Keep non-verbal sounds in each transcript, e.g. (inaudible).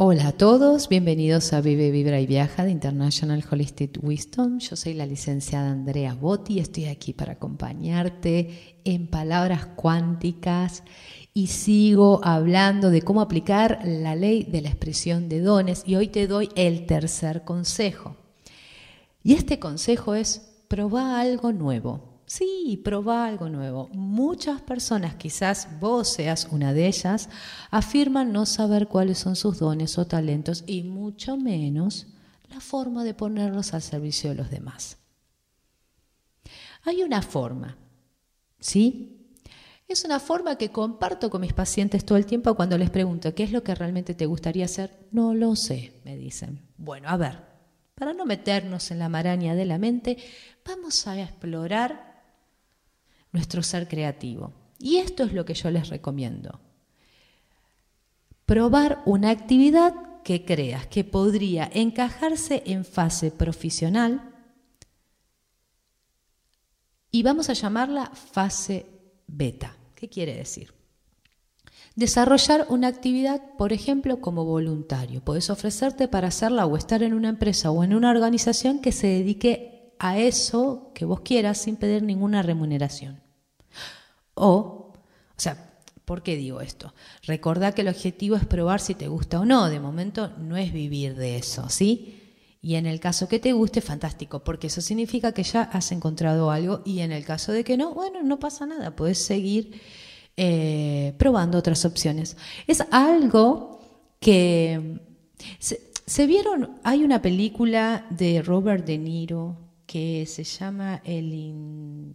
Hola a todos, bienvenidos a Vive, Vibra y Viaja de International Holistic Wisdom. Yo soy la licenciada Andrea Botti y estoy aquí para acompañarte en palabras cuánticas y sigo hablando de cómo aplicar la ley de la expresión de dones y hoy te doy el tercer consejo. Y este consejo es probar algo nuevo. Sí, proba algo nuevo. Muchas personas, quizás vos seas una de ellas, afirman no saber cuáles son sus dones o talentos y mucho menos la forma de ponerlos al servicio de los demás. Hay una forma, ¿sí? Es una forma que comparto con mis pacientes todo el tiempo cuando les pregunto qué es lo que realmente te gustaría hacer. No lo sé, me dicen. Bueno, a ver, para no meternos en la maraña de la mente, vamos a explorar nuestro ser creativo. Y esto es lo que yo les recomiendo. Probar una actividad que creas que podría encajarse en fase profesional y vamos a llamarla fase beta. ¿Qué quiere decir? Desarrollar una actividad, por ejemplo, como voluntario. Puedes ofrecerte para hacerla o estar en una empresa o en una organización que se dedique a eso que vos quieras sin pedir ninguna remuneración. O, o sea, ¿por qué digo esto? Recordá que el objetivo es probar si te gusta o no. De momento no es vivir de eso, ¿sí? Y en el caso que te guste, fantástico, porque eso significa que ya has encontrado algo y en el caso de que no, bueno, no pasa nada, puedes seguir eh, probando otras opciones. Es algo que... Se, se, vieron, hay una película de Robert De Niro, que se llama el,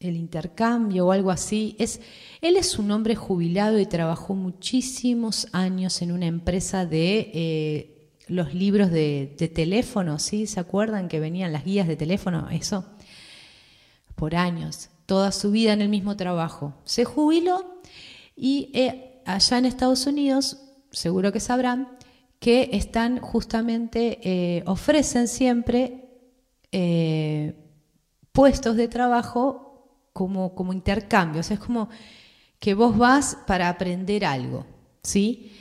el intercambio o algo así. Es, él es un hombre jubilado y trabajó muchísimos años en una empresa de eh, los libros de, teléfono, ¿sí? ¿Se acuerdan que venían las guías de teléfono? Eso, por años, toda su vida en el mismo trabajo. Se jubiló y eh, allá en Estados Unidos, seguro que sabrán, que están justamente, eh, ofrecen siempre eh, puestos de trabajo como, como intercambio. O sea, es como que vos vas para aprender algo, ¿sí?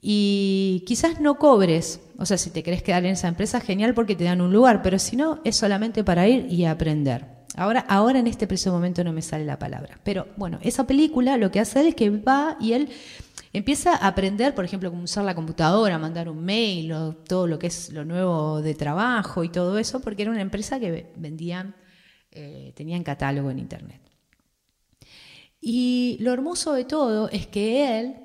Y quizás no cobres, o sea, si te querés quedar en esa empresa, genial porque te dan un lugar, pero si no, es solamente para ir y aprender. Ahora, ahora en este preciso momento no me sale la palabra. Pero bueno, esa película lo que hace es que va y él Empieza a aprender, por ejemplo, cómo usar la computadora, mandar un mail, o todo lo que es lo nuevo de trabajo y todo eso, porque era una empresa que vendían, eh, tenían catálogo en Internet. Y lo hermoso de todo es que él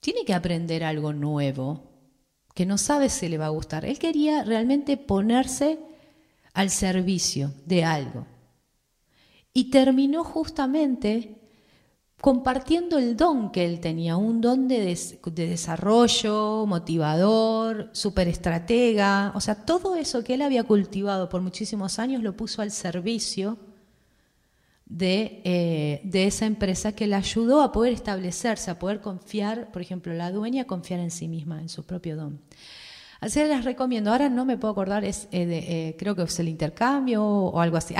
tiene que aprender algo nuevo, que no sabe si le va a gustar. Él quería realmente ponerse al servicio de algo. Y terminó justamente compartiendo el don que él tenía, un don de, desarrollo, motivador, superestratega, o sea, todo eso que él había cultivado por muchísimos años lo puso al servicio de, eh, de, esa empresa que le ayudó a poder establecerse, a poder confiar, por ejemplo, la dueña confiar en sí misma, en su propio don. Así les recomiendo, ahora no me puedo acordar, es, eh, eh, creo que es el intercambio o algo así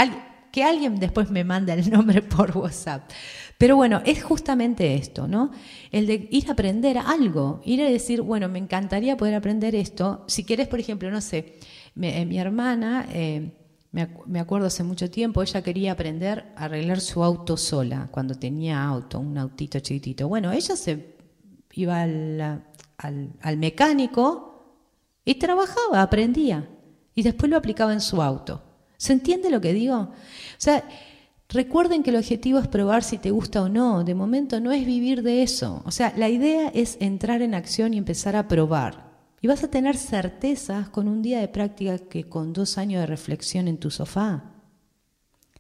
que alguien después me manda el nombre (laughs) por WhatsApp. Pero bueno, es justamente esto, ¿no? El de ir a aprender algo, ir a decir, bueno, me encantaría poder aprender esto. Si quieres, por ejemplo, no sé, eh, mi, hermana, eh, me, acuerdo hace mucho tiempo, ella quería aprender a arreglar su auto sola, cuando tenía auto, un autito chiquitito. Bueno, ella se iba al, al mecánico y trabajaba, aprendía, y después lo aplicaba en su auto. ¿Se entiende lo que digo? O sea, recuerden que el objetivo es probar si te gusta o no. De momento no es vivir de eso. O sea, la idea es entrar en acción y empezar a probar. Y vas a tener certezas con un día de práctica que con dos años de reflexión en tu sofá.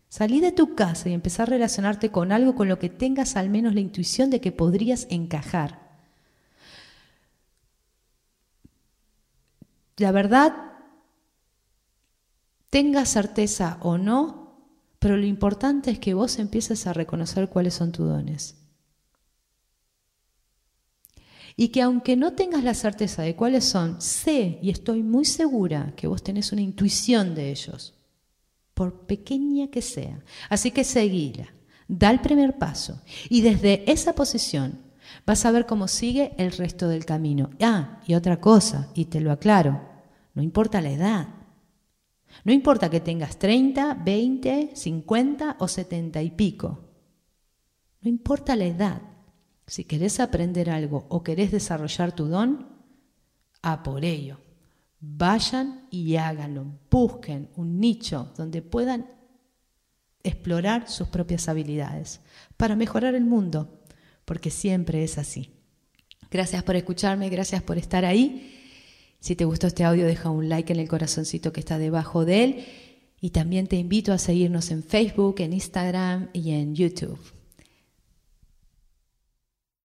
Salí de tu casa y empezar a relacionarte con algo con lo que tengas al menos la intuición de que podrías encajar. La verdad, Tenga certeza o no, pero lo importante es que vos empieces a reconocer cuáles son tus dones. Y que aunque no tengas la certeza de cuáles son, sé y estoy muy segura que vos tenés una intuición de ellos, por pequeña que sea. Así que seguila, da el primer paso y desde esa posición Vas a ver cómo sigue el resto del camino. Ah, y otra cosa, y te lo aclaro, no importa la edad. No importa que tengas 30, 20, 50 o 70 y pico. No importa la edad. Si querés aprender algo o querés desarrollar tu don, a por ello. Vayan y háganlo. Busquen un nicho donde puedan explorar sus propias habilidades para mejorar el mundo, porque siempre es así. Gracias por escucharme, gracias por estar ahí. Si te gustó este audio, deja un like en el corazoncito que está debajo de él. Y también te invito a seguirnos en Facebook, en Instagram y en YouTube.